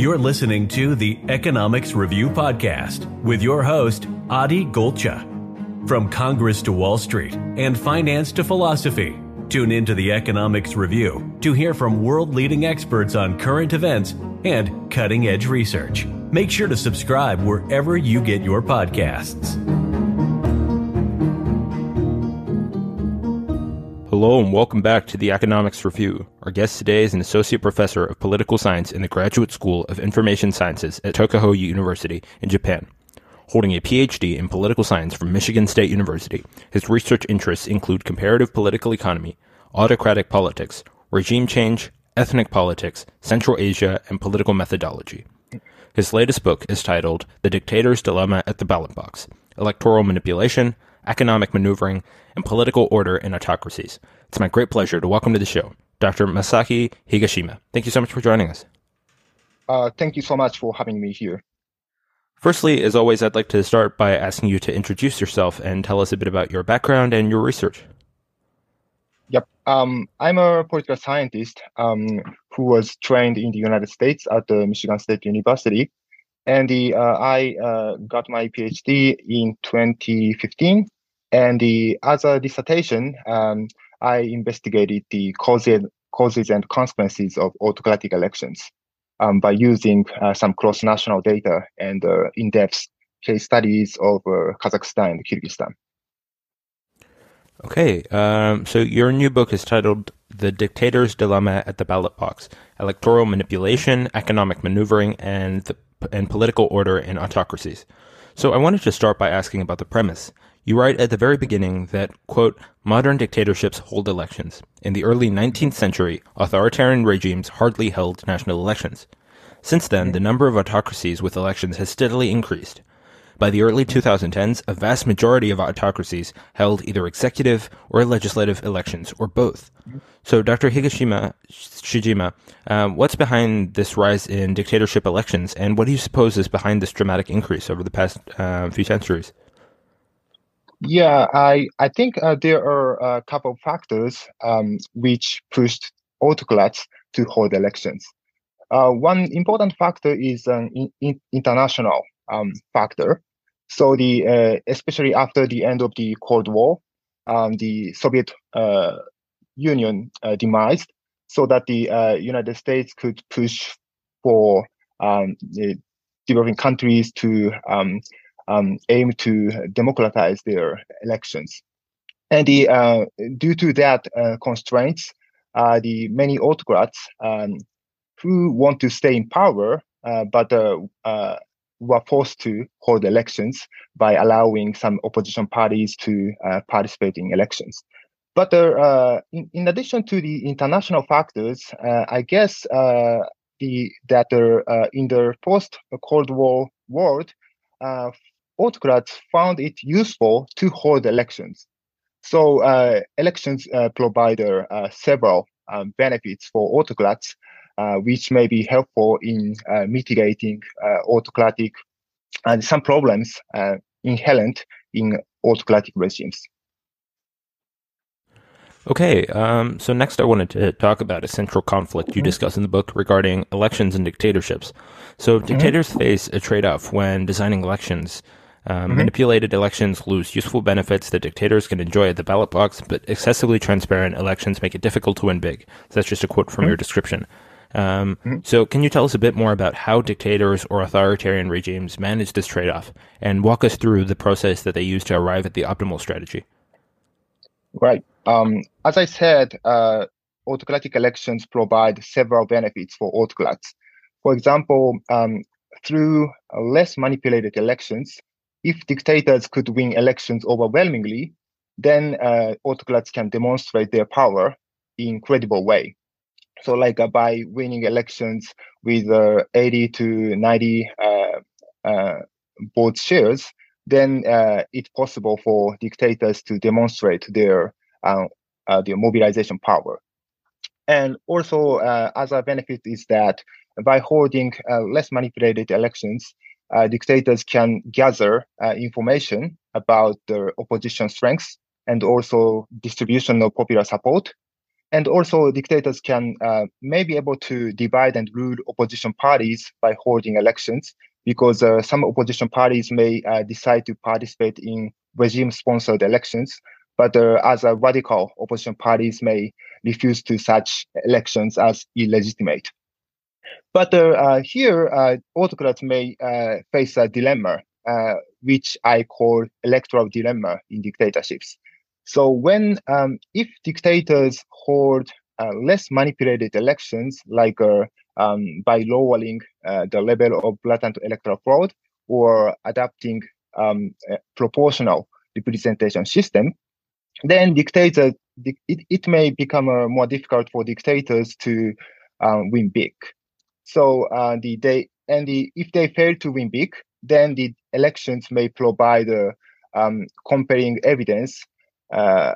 You're listening to the Economics Review Podcast with your host, Adi Golcha. From Congress to Wall Street and finance to philosophy, tune into the Economics Review to hear from world leading experts on current events and cutting edge research. Make sure to subscribe wherever you get your podcasts. Hello and welcome back to the Economics Review. Our guest today is an associate professor of political science in the Graduate School of Information Sciences at Tohoku University in Japan. Holding a PhD in political science from Michigan State University, his research interests include comparative political economy, autocratic politics, regime change, ethnic politics, Central Asia, and political methodology. His latest book is titled The Dictator's Dilemma at the Ballot Box Electoral Manipulation, Economic Maneuvering, and Political Order in Autocracies. It's my great pleasure to welcome to the show Dr. Masaaki Higashijima. Thank you so much for joining us. Uh, thank you so much for having me here. Firstly, as always, I'd like to start by asking you to introduce yourself and tell us a bit about your background and your research. Yep. Um, I'm a political scientist um, who was trained in the United States at the Michigan State University. And uh, I uh, got my PhD in 2015. And the, as a dissertation, um, I investigated the causes, causes and consequences of autocratic elections um, by using uh, some cross-national data and uh, in-depth case studies of uh, Kazakhstan and Kyrgyzstan. Okay, um, so your new book is titled The Dictator's Dilemma at the Ballot Box Electoral Manipulation, Economic Maneuvering, and, the, and Political Order in Autocracies. So I wanted to start by asking about the premise. You write at the very beginning that, quote, modern dictatorships hold elections. In the early 19th century, authoritarian regimes hardly held national elections. Since then, the number of autocracies with elections has steadily increased. By the early 2010s, a vast majority of autocracies held either executive or legislative elections, or both. So, Dr. Higashima Shijima, um, what's behind this rise in dictatorship elections, and what do you suppose is behind this dramatic increase over the past uh, few centuries? Yeah, I I think uh, there are a couple of factors um, which pushed autocrats to hold elections. Uh, one important factor is an in, in international um, factor. So the uh, especially after the end of the Cold War, um, the Soviet uh, Union uh, demised, so that the uh, United States could push for um, developing countries to um, um, aim to democratize their elections. And the, uh, due to that uh, constraints, uh, the many autocrats um, who want to stay in power, but were forced to hold elections by allowing some opposition parties to uh, participate in elections. But uh, in, in, addition to the international factors, uh, I guess uh, the that uh, in the post Cold War world, autocrats found it useful to hold elections. So elections provide several um, benefits for autocrats which may be helpful in mitigating autocratic and some problems inherent in autocratic regimes. Okay, um, so next I wanted to talk about a central conflict you mm-hmm. discuss in the book regarding elections and dictatorships. So mm-hmm. dictators face a trade-off when designing elections. Um, mm-hmm. Manipulated elections lose useful benefits that dictators can enjoy at the ballot box, but excessively transparent elections make it difficult to win big. So that's just a quote from mm-hmm. your description. Um, mm-hmm. So, can you tell us a bit more about how dictators or authoritarian regimes manage this trade off and walk us through the process that they use to arrive at the optimal strategy? Right. Um, as I said, uh, autocratic elections provide several benefits for autocrats. For example, um, through less manipulated elections, if dictators could win elections overwhelmingly, then uh, autocrats can demonstrate their power in credible way. So like uh, by winning elections with uh, 80 to 90 uh, uh, vote shares, then uh, it's possible for dictators to demonstrate their uh, their mobilization power. And also, as benefit is that by holding less manipulated elections, dictators can gather information about the opposition strengths and also distribution of popular support and also dictators can uh, may be able to divide and rule opposition parties by holding elections because uh, some opposition parties may uh, decide to participate in regime-sponsored elections, but uh, as a radical opposition parties may refuse to such elections as illegitimate. But uh, uh, here, autocrats may face a dilemma, which I call electoral dilemma in dictatorships. So when um, if dictators hold uh, less manipulated elections, like uh, um, by lowering uh, the level of blatant electoral fraud or adapting um, proportional representation system, then dictators it, it may become uh, more difficult for dictators to um, win big. So uh, the they and the if they fail to win big, then the elections may provide uh, um, comparing evidence uh,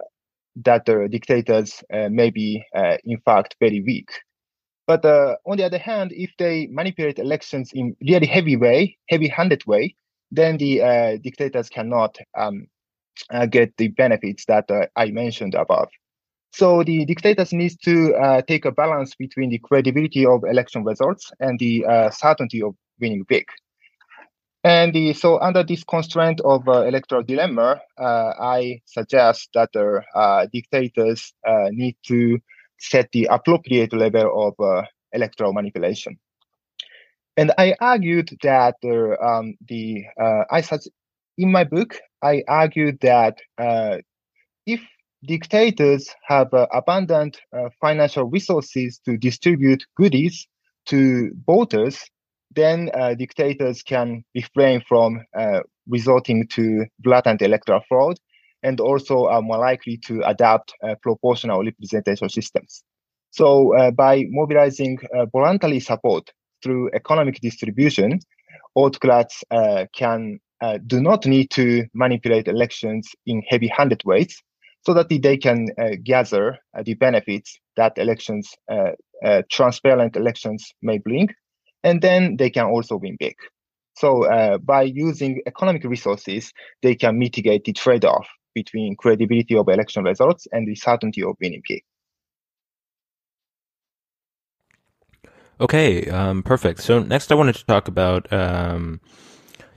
that the dictators uh, may be, uh, in fact, very weak. But on the other hand, if they manipulate elections in really heavy way, heavy-handed way, then the dictators cannot um, get the benefits that I mentioned above. So the dictators needs to uh, take a balance between the credibility of election results and the uh, certainty of winning big. And the, so under this constraint of uh, electoral dilemma, uh, I suggest that the uh, dictators uh, need to set the appropriate level of uh, electoral manipulation. And I argued that um, the uh, I in my book I argued that if dictators have abundant financial resources to distribute goodies to voters, then uh, dictators can refrain from uh, resorting to blatant electoral fraud and also are more likely to adopt uh, proportional representation systems. So uh, by mobilizing uh, voluntary support through economic distribution, autocrats uh, can do not need to manipulate elections in heavy-handed ways so that they can gather the benefits that elections, transparent elections may bring and then they can also win big. So uh, by using economic resources, they can mitigate the trade-off between credibility of election results and the certainty of winning big. Okay, um, perfect. So next, I wanted to talk about um,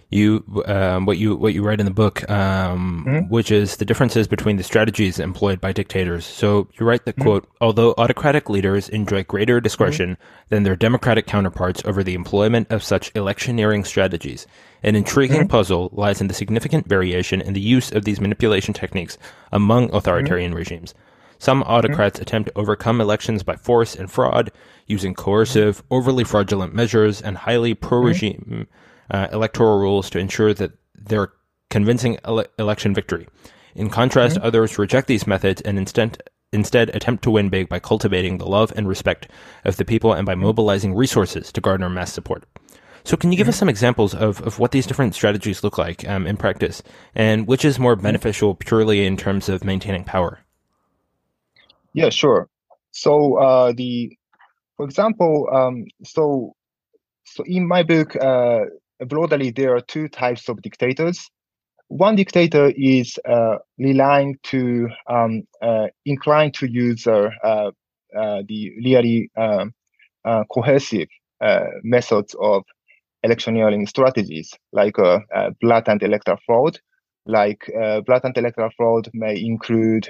you um, what you what you write in the book, um, mm-hmm. which is the differences between the strategies employed by dictators. So you write the mm-hmm. quote: "Although autocratic leaders enjoy greater discretion mm-hmm. than their democratic counterparts over the employment of such electioneering strategies, an intriguing mm-hmm. puzzle lies in the significant variation in the use of these manipulation techniques among authoritarian mm-hmm. regimes." Some autocrats mm-hmm. attempt to overcome elections by force and fraud, using coercive, overly fraudulent measures and highly pro-regime uh, electoral rules to ensure that they're convincing ele- election victory. In contrast, mm-hmm. others reject these methods and instead instead attempt to win big by cultivating the love and respect of the people and by mm-hmm. mobilizing resources to garner mass support. So, can you give mm-hmm. us some examples of, of what these different strategies look like um, in practice, and which is more mm-hmm. beneficial purely in terms of maintaining power? Yeah, sure. So, uh, the for example, um, so so in my book, uh, broadly, there are two types of dictators. One dictator is uh, relying to um, uh, inclined to use uh, uh, uh the really um, uh, cohesive methods of electioneering strategies, like blatant electoral fraud. Like blatant electoral fraud may include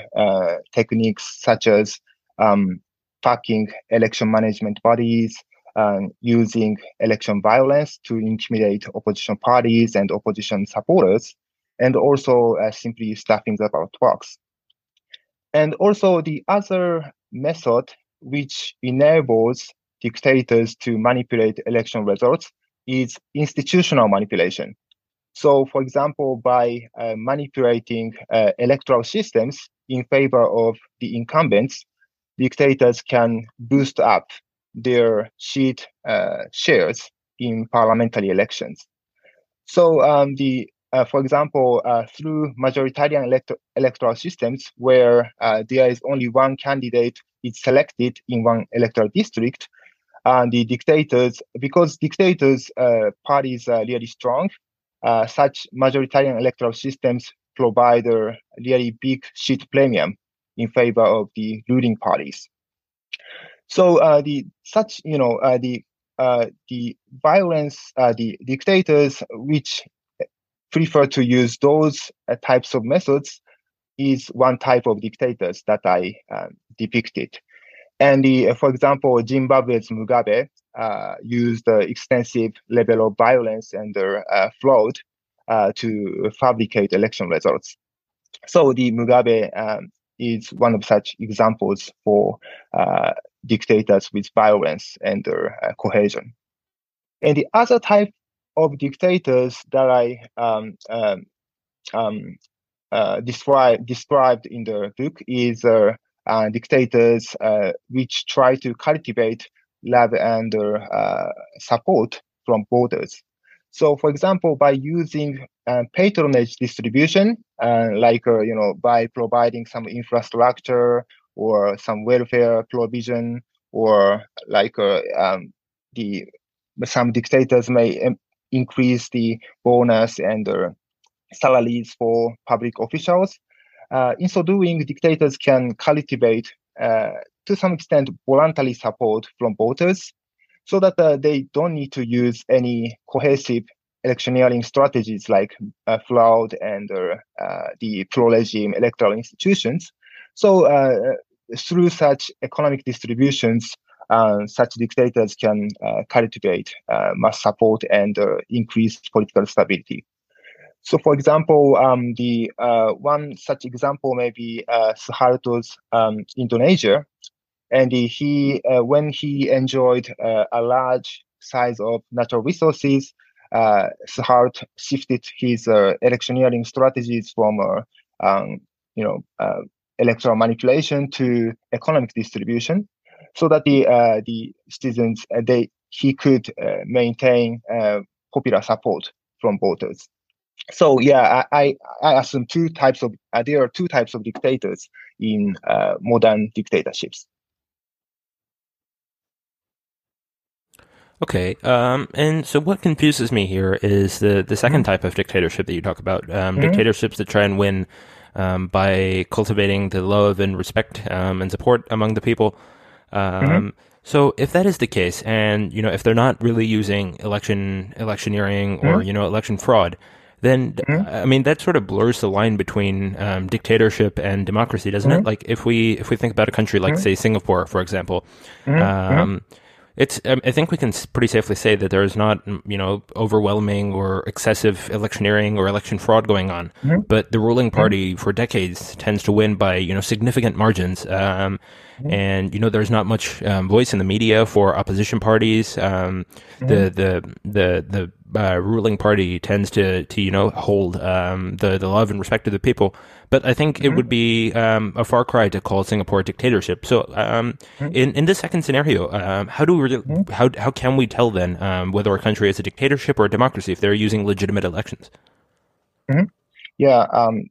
techniques such as um, packing election management bodies, um, using election violence to intimidate opposition parties and opposition supporters, and also uh, simply stuffing the ballot box. And also the other method which enables dictators to manipulate election results is institutional manipulation. So, for example, by uh, manipulating uh, electoral systems in favor of the incumbents, dictators can boost up their seat uh, shares in parliamentary elections. So um, the uh, for example, uh, through majoritarian elect- electoral systems where uh, there is only one candidate is selected in one electoral district, and the dictators, because dictators' uh, parties are really strong, uh, such majoritarian electoral systems provide a really big seat premium in favor of the ruling parties. So the such you know the the violence the dictators which prefer to use those types of methods is one type of dictators that I uh, depicted. And the, for example, Zimbabwe's Mugabe uh, used uh, extensive level of violence and uh, fraud uh, to fabricate election results. So the Mugabe um, is one of such examples for uh, dictators with violence and cohesion. And the other type of dictators that I um, um, um uh, describe, described in the book is uh, uh, dictators which try to cultivate love and support from voters. So, for example, by using uh, patronage distribution, uh, like uh, you know, by providing some infrastructure or some welfare provision, or like um, the some dictators may um, increase the bonus and salaries for public officials. Uh, in so doing, dictators can cultivate, uh, to some extent, voluntary support from voters so that uh, they don't need to use any cohesive electioneering strategies like uh, fraud and uh, the pro-regime electoral institutions. So uh, through such economic distributions, such dictators can cultivate mass support and increase political stability. So, for example, um, the uh, one such example may be uh, Suharto's um, Indonesia, and he uh, when he enjoyed uh, a large size of natural resources, uh, Suharto shifted his uh, electioneering strategies from um, you know electoral manipulation to economic distribution, so that the the citizens they he could maintain popular support from voters so yeah, I, I assume two types of uh, there are two types of dictators in uh, modern dictatorships. Okay, um, and so what confuses me here is the the 2nd mm-hmm. type of dictatorship that you talk about, um, mm-hmm. dictatorships that try and win um, by cultivating the love and respect um, and support among the people. Mm-hmm. Um, so if that is the case, and you know if they're not really using election electioneering or mm-hmm. you know election fraud, then mm-hmm. I mean that sort of blurs the line between um, dictatorship and democracy, doesn't mm-hmm. it? Like if we if we think about a country like mm-hmm. say Singapore, for example, mm-hmm. um, it's um, I think we can pretty safely say that there is not you know overwhelming or excessive electioneering or election fraud going on, mm-hmm. but the ruling mm-hmm. party for decades tends to win by you know significant margins. Um, and you know there's not much um, voice in the media for opposition parties. Um, the the the the uh, ruling party tends to to you know hold um, the the love and respect of the people. But I think mm-hmm. it would be um, a far cry to call Singapore a dictatorship. So um, mm-hmm. in in this second scenario, um, how do we mm-hmm. how how can we tell then um, whether a country is a dictatorship or a democracy if they're using legitimate elections? Mm-hmm. Yeah. Um,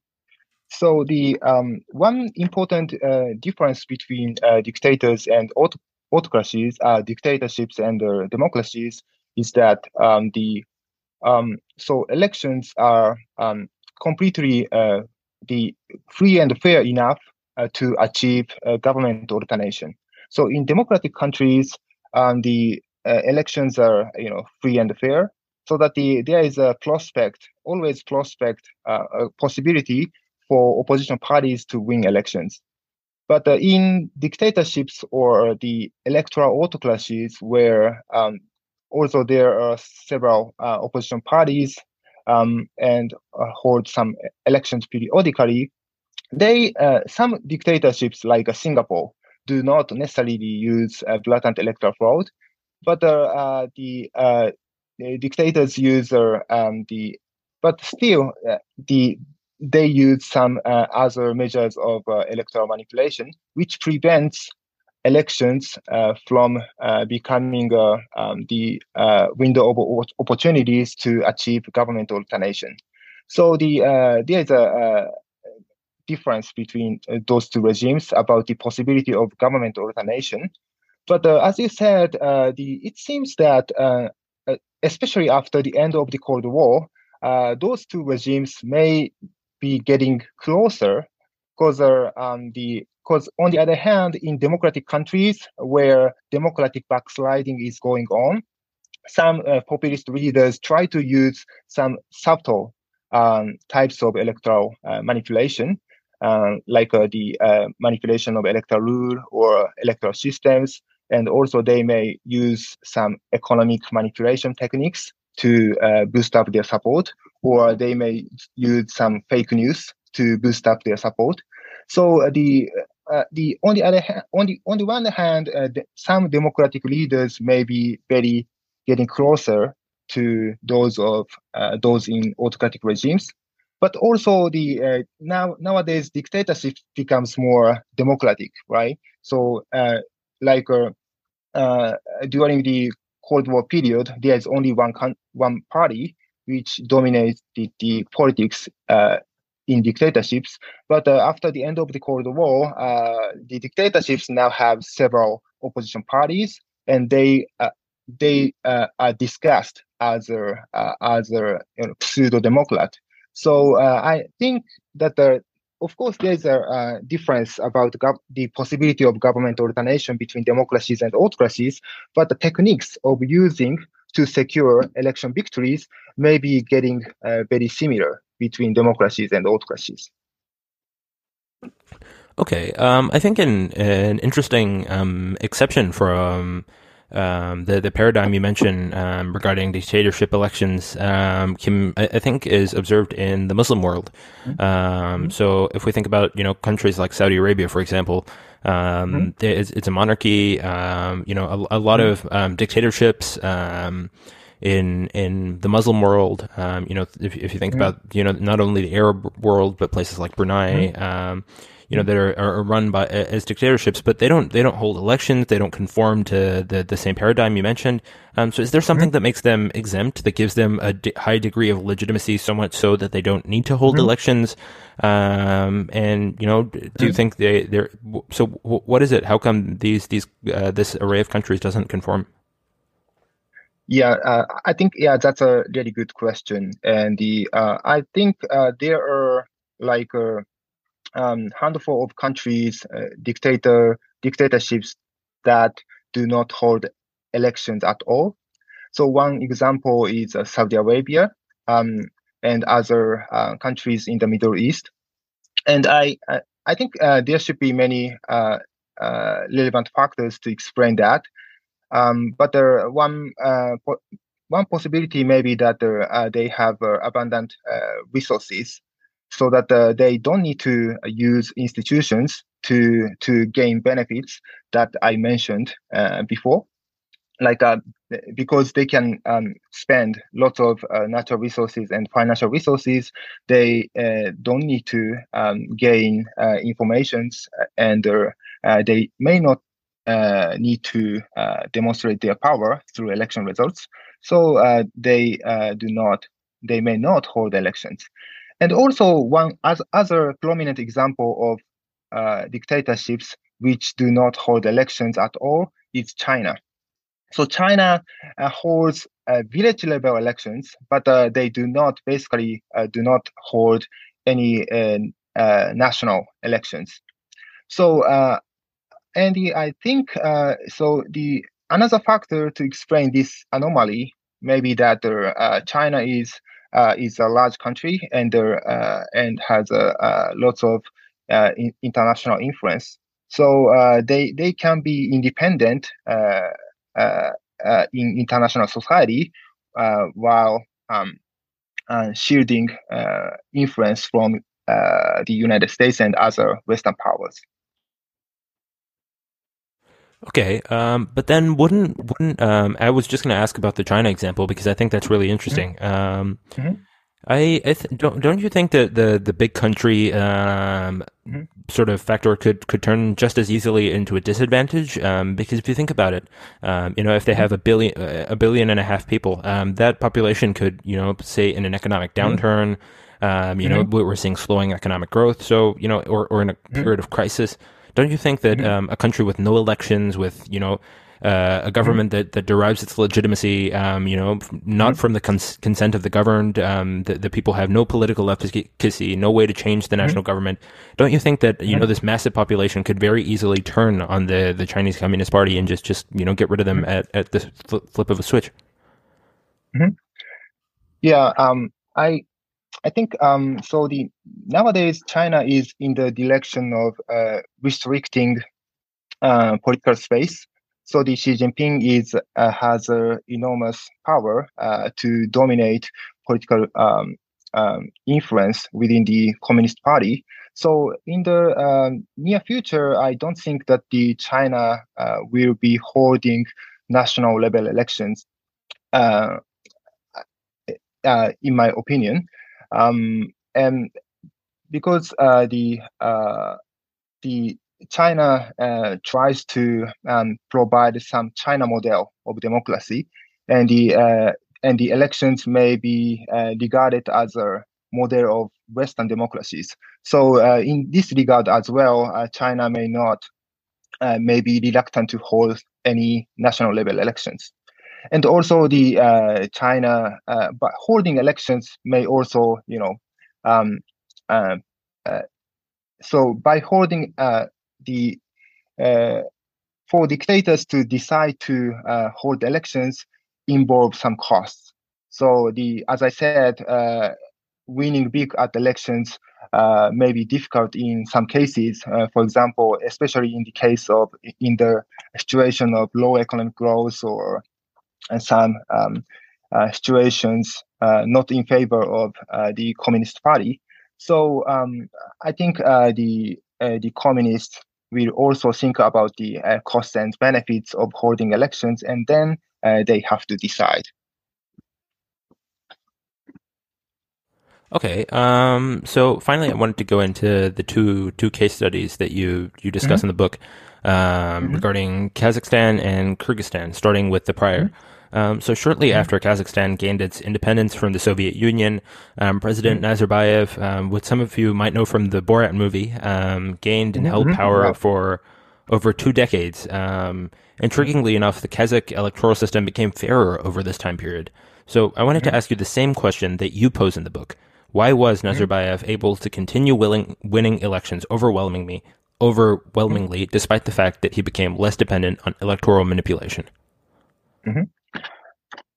so the one important uh, difference between uh, dictators and aut- autocracies, uh, dictatorships and uh, democracies is that um, the um, so elections are um, completely uh, the free and fair enough uh, to achieve government alternation. So in democratic countries, um, the elections are you know free and fair, so that the there is a prospect, always prospect, a possibility for opposition parties to win elections. But uh, in dictatorships or the electoral autocracies, where um, also there are several uh, opposition parties um, and uh, hold some elections periodically. They uh, some dictatorships like Singapore do not necessarily use blatant electoral fraud, but uh, the, uh, the, dictators use um, the but still the they use some uh, other measures of uh, electoral manipulation, which prevents elections uh, from uh, becoming uh, um, the uh, window of opportunities to achieve government alternation. So the there is a, difference between those two regimes about the possibility of government alternation. But as you said, the it seems that especially after the end of the Cold War, those two regimes may be getting closer because um, the because on the other hand, in democratic countries where democratic backsliding is going on, some uh, populist leaders try to use some subtle um, types of electoral uh, manipulation, uh, like the uh, manipulation of electoral rule or electoral systems. And also, they may use some economic manipulation techniques to uh, boost up their support, or they may use some fake news to boost up their support. So the uh, the on the other hand, on the on the one hand, uh, the, some democratic leaders may be very getting closer to those of uh, those in autocratic regimes. But also the uh, now nowadays dictatorship becomes more democratic, right? So uh, like uh, uh, during the Cold War period, there is only one one party which dominates the, the politics uh, in dictatorships. But after the end of the Cold War, the dictatorships now have several opposition parties, and they they uh, are discussed as a uh, as a you know, pseudo democrat. So uh, I think that the of course there is a difference about gov- the possibility of government alternation between democracies and autocracies, but the techniques of using to secure election victories may be getting uh, very similar between democracies and autocracies. Okay, um, I think an an interesting um, exception from um, the the paradigm you mentioned um, regarding dictatorship elections, um, Kim, I, I, think is observed in the Muslim world. Mm-hmm. Um, mm-hmm. So if we think about you know countries like Saudi Arabia, for example, um, mm-hmm. it's, it's, a monarchy. Um, you know, a, a lot mm-hmm. of dictatorships in in the Muslim world. Um, you know, if, if you think about you know not only the Arab world but places like Brunei. Mm-hmm. Um, you know, that are, are run by as dictatorships, but they don't they don't hold elections. They don't conform to the the same paradigm you mentioned. Um, so, is there something mm-hmm. that makes them exempt that gives them a high degree of legitimacy, so much so that they don't need to hold mm-hmm. elections? Um, and you know, do you mm-hmm. think they they're so? what is it? How come these these uh, this array of countries doesn't conform? Yeah, uh, I think yeah, that's a really good question, and the uh, I think uh, there are like uh, um, handful of countries, uh, dictator dictatorships that do not hold elections at all. So one example is uh, Saudi Arabia um, and other uh, countries in the Middle East. And I I, I think uh, there should be many uh, uh, relevant factors to explain that. Um, but there one po- one possibility may be that they have abundant resources so that uh, they don't need to use institutions to to gain benefits that I mentioned uh, before, like uh, because they can um, spend lots of uh, natural resources and financial resources, they uh, don't need to um, gain uh, informations and they may not need to demonstrate their power through election results. So they do not, they may not hold elections. And also one as, other prominent example of uh, dictatorships which do not hold elections at all is China. So China uh, holds uh, village level elections, but uh, they do not basically uh, do not hold any uh, national elections. So and the, I think so the another factor to explain this anomaly may be that China is uh, is a large country and uh, and has uh, lots of in, international influence. So they they can be independent in international society while um, shielding influence from the United States and other Western powers. Okay, um, but then wouldn't wouldn't um, I was just going to ask about the China example because I think that's really interesting. Mm-hmm. Um, mm-hmm. I, I th- don't don't you think that the the big country um, mm-hmm. sort of factor could could turn just as easily into a disadvantage? Um, because if you think about it, um, you know, if they mm-hmm. have a billion a billion and a half people, that population could you know say in an economic mm-hmm. downturn. Um, you mm-hmm. know, we're seeing slowing economic growth. So, you know, or, or in a mm-hmm. period of crisis, don't you think that mm-hmm. um, a country with no elections, with you know uh, a government mm-hmm. that, that derives its legitimacy, um, you know, not mm-hmm. from the cons- consent of the governed. Um, the, the people have no political efficacy, no way to change the national mm-hmm. government. Don't you think that you know this massive population could very easily turn on the, the Chinese Communist Party and just just you know get rid of them at, at the flip of a switch? Yeah, um, I I think um, so. The nowadays China is in the direction of uh, restricting uh, political space. So the Xi Jinping is uh, has uh, enormous power uh, to dominate political um, um, influence within the Communist Party. So in the um, near future, I don't think that the China uh, will be holding national level elections. Uh, uh, in my opinion, um, and because uh, the uh, the China uh, tries to um, provide some China model of democracy, and the uh, and the elections may be uh, regarded as a model of Western democracies. So, uh, in this regard as well, China may not may be reluctant to hold any national level elections, and also the China, but holding elections may also, you know, um, so by holding the uh, for dictators to decide to uh, hold elections involve some costs. So the as I said, uh, winning big at elections uh, may be difficult in some cases. Uh, for example, especially in the case of in the situation of low economic growth or and some um, uh, situations not in favor of the Communist Party. So um, I think the the communists will also think about the uh, costs and benefits of holding elections, and then uh, they have to decide. Okay. Um, so finally, I wanted to go into the two two case studies that you you discuss mm-hmm. in the book um, mm-hmm. regarding Kazakhstan and Kyrgyzstan, starting with the prior. Mm-hmm. Um, so shortly mm-hmm. after Kazakhstan gained its independence from the Soviet Union, um, President mm-hmm. Nazarbayev, um, what some of you might know from the Borat movie, um, gained and mm-hmm. held power for over two decades. Um, intriguingly enough, the Kazakh electoral system became fairer over this time period. So I wanted to mm-hmm. ask you the same question that you pose in the book. Why was mm-hmm. Nazarbayev able to continue willing, winning elections overwhelmingly, overwhelmingly, despite the fact that he became less dependent on electoral manipulation? Mm-hmm.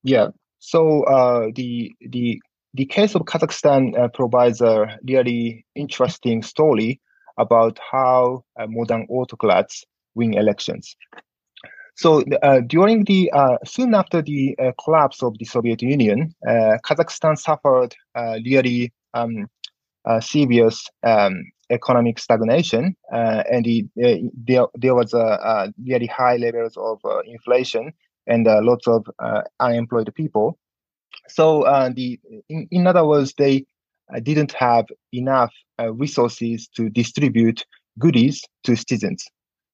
Yeah. So uh, the the the case of Kazakhstan uh, provides a really interesting story about how uh, modern autocrats win elections. So uh, during the uh, soon after the uh, collapse of the Soviet Union, Kazakhstan suffered really um, serious um, economic stagnation, and the, there, there was a, really high levels of inflation and uh, lots of uh, unemployed people. So uh, the in, in, other words, they didn't have enough resources to distribute goodies to citizens.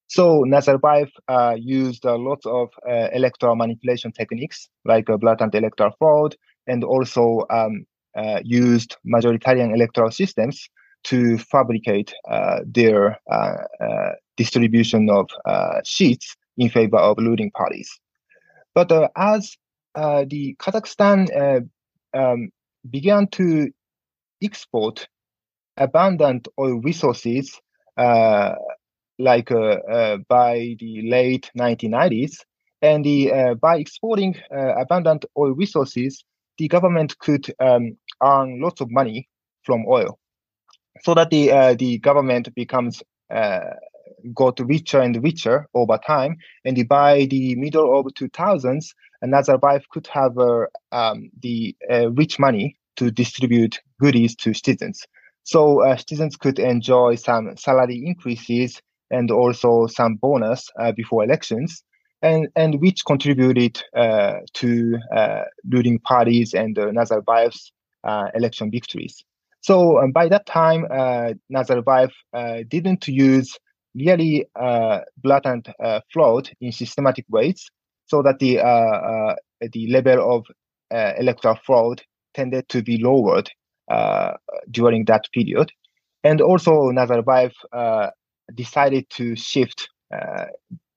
So Nazarbayev uh, used a lot of uh, electoral manipulation techniques like uh, blatant electoral fraud and also um, used majoritarian electoral systems to fabricate their distribution of seats in favor of ruling parties. But uh, as uh, the Kazakhstan uh, um, began to export abundant oil resources, like by the late 1990s, and the, by exporting abundant oil resources, the government could um, earn lots of money from oil, so that the uh, the government becomes uh, got richer and richer over time. And by the middle of 2000s, Nazarbayev could have uh, um, the uh, rich money to distribute goodies to citizens. So uh, citizens could enjoy some salary increases and also some bonus uh, before elections, and, and which contributed uh, to uh, ruling parties and Nazarbayev's election victories. So um, by that time, Nazarbayev didn't use really uh, blatant uh, fraud in systematic ways, so that the uh, uh the level of uh, electoral fraud tended to be lowered uh, during that period, and also Nazarbayev decided to shift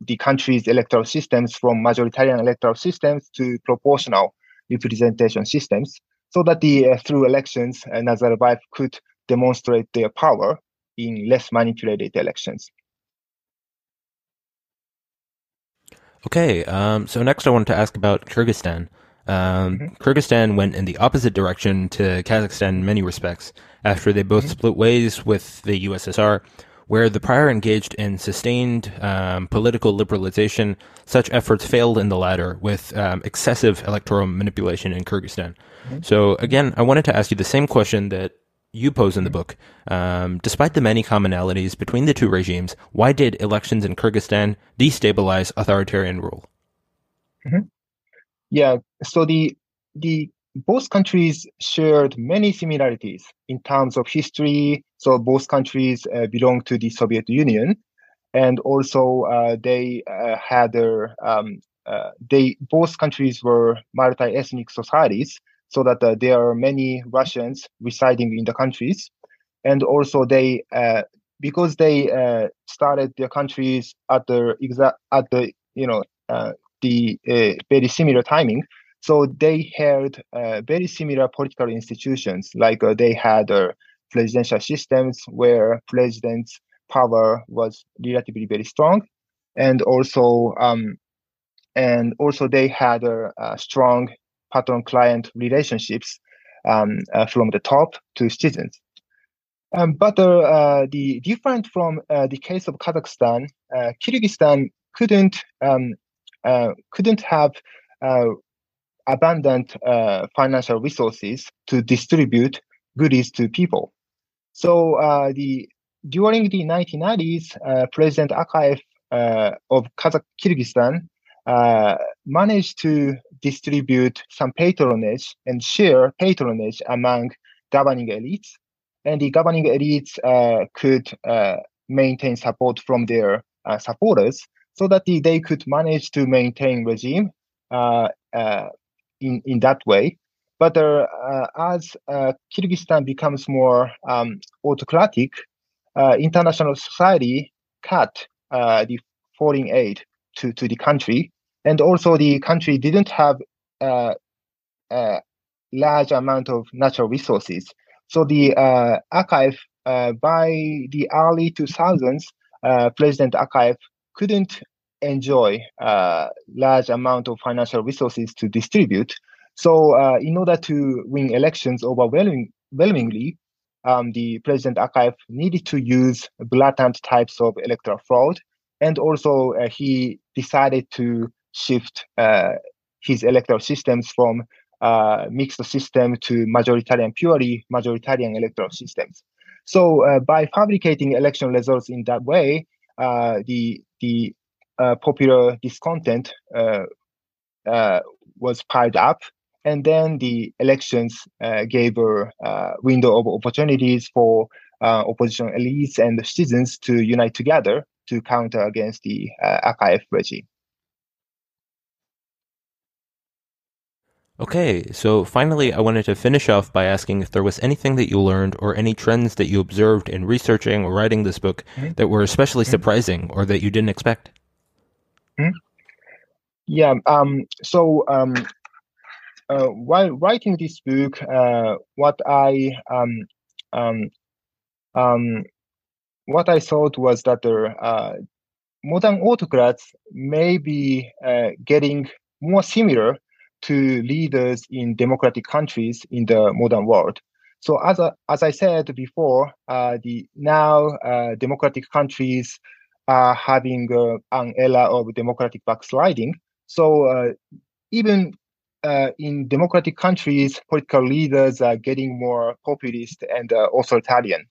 the country's electoral systems from majoritarian electoral systems to proportional representation systems, so that the through elections, Nazarbayev could demonstrate their power in less manipulated elections. Okay, um, so next I wanted to ask about Kyrgyzstan. Um, mm-hmm. Kyrgyzstan went in the opposite direction to Kazakhstan in many respects after they both mm-hmm. split ways with the USSR, where the prior engaged in sustained um, political liberalization. Such efforts failed in the latter with um, excessive electoral manipulation in Kyrgyzstan. Mm-hmm. So, again, I wanted to ask you the same question that you pose in the book. Um, despite the many commonalities between the two regimes, why did elections in Kyrgyzstan destabilize authoritarian rule? Mm-hmm. Yeah, so the the both countries shared many similarities in terms of history. So both countries uh, belong to the Soviet Union, and also uh, they uh, had their um, uh, they both countries were multi-ethnic societies so that uh, there are many Russians residing in the countries, and also they uh, because they uh, started their countries at the exact at the you know uh, the uh, very similar timing. So they held uh, very similar political institutions, like they had presidential systems where president's power was relatively very strong, and also um, and also they had a, a strong patron client relationships um, uh, from the top to citizens. Um, but uh, uh, the different from uh, the case of Kazakhstan, uh, Kyrgyzstan couldn't um, uh, couldn't have abundant financial resources to distribute goodies to people. So the during the 1990s, President Akayev of Kazakh Kyrgyzstan uh, managed to distribute some patronage and share patronage among governing elites. And the governing elites uh, could uh, maintain support from their uh, supporters so that the, they could manage to maintain regime uh, in, in that way. But as Kyrgyzstan becomes more um, autocratic, international society cut the foreign aid to, to the country. And also the country didn't have uh, a large amount of natural resources. So the uh, Akayev, uh, by the early 2000s, uh, President Akayev couldn't enjoy a uh, large amount of financial resources to distribute. So uh, in order to win elections overwhelmingly, um, the President Akayev needed to use blatant types of electoral fraud and also uh, he decided to shift uh, his electoral systems from uh, mixed system to majoritarian, purely majoritarian electoral systems. So uh, by fabricating election results in that way, uh, the the popular discontent was piled up, and then the elections gave a window of opportunities for opposition elites and the citizens to unite together to counter against the uh, Akayev regime. Okay, so finally, I wanted to finish off by asking if there was anything that you learned or any trends that you observed in researching or writing this book mm-hmm. that were especially mm-hmm. surprising or that you didn't expect. Mm-hmm. Yeah, um, so um, uh, while writing this book, uh, what I um, um, um, what I thought was that the uh, modern autocrats may be uh, getting more similar to leaders in democratic countries in the modern world. So as, a, as I said before, uh, the now uh, democratic countries are having an era of democratic backsliding. So uh, in democratic countries, political leaders are getting more populist and authoritarian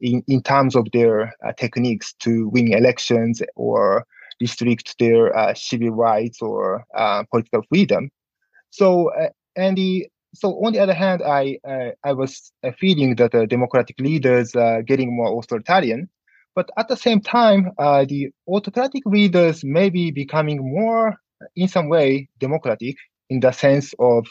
in, in terms of their uh, techniques to win elections or restrict their uh, civil rights or uh, political freedom. So, uh, and the so on the other hand, I uh, I was uh, feeling that democratic leaders are getting more authoritarian, but at the same time, the autocratic leaders may be becoming more, in some way, democratic in the sense of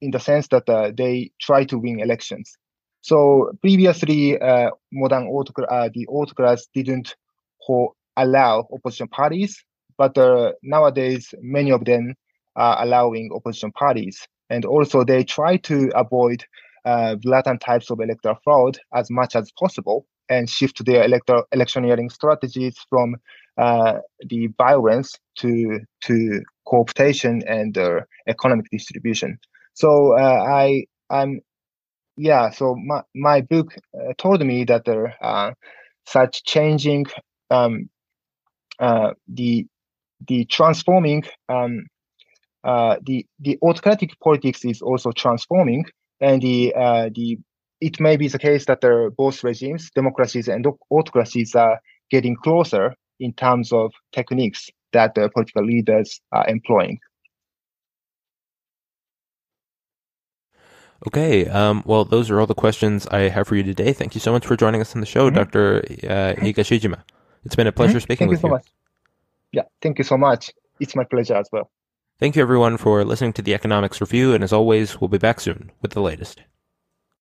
in the sense that they try to win elections. So previously, uh, modern autocrat, uh, the autocrats didn't hold, allow opposition parties, but uh, nowadays many of them are allowing opposition parties, and also they try to avoid uh, blatant types of electoral fraud as much as possible and shift their electoral electioneering strategies from uh, the violence to to cooptation and uh, economic distribution. So uh, I I'm yeah. So my my book uh, told me that there uh, such changing um, uh, the the transforming um, the the autocratic politics is also transforming and the the it may be the case that the, both regimes, democracies and autocracies, are getting closer in terms of techniques that the political leaders are employing. Okay, um, well, those are all the questions I have for you today. Thank you so much for joining us on the show, mm-hmm. Dr. Uh, Higashijima. It's been a pleasure mm-hmm. speaking thank with you. So you. Much. Yeah, thank you so much. It's my pleasure as well. Thank you, everyone, for listening to the Economics Review, and as always, we'll be back soon with the latest.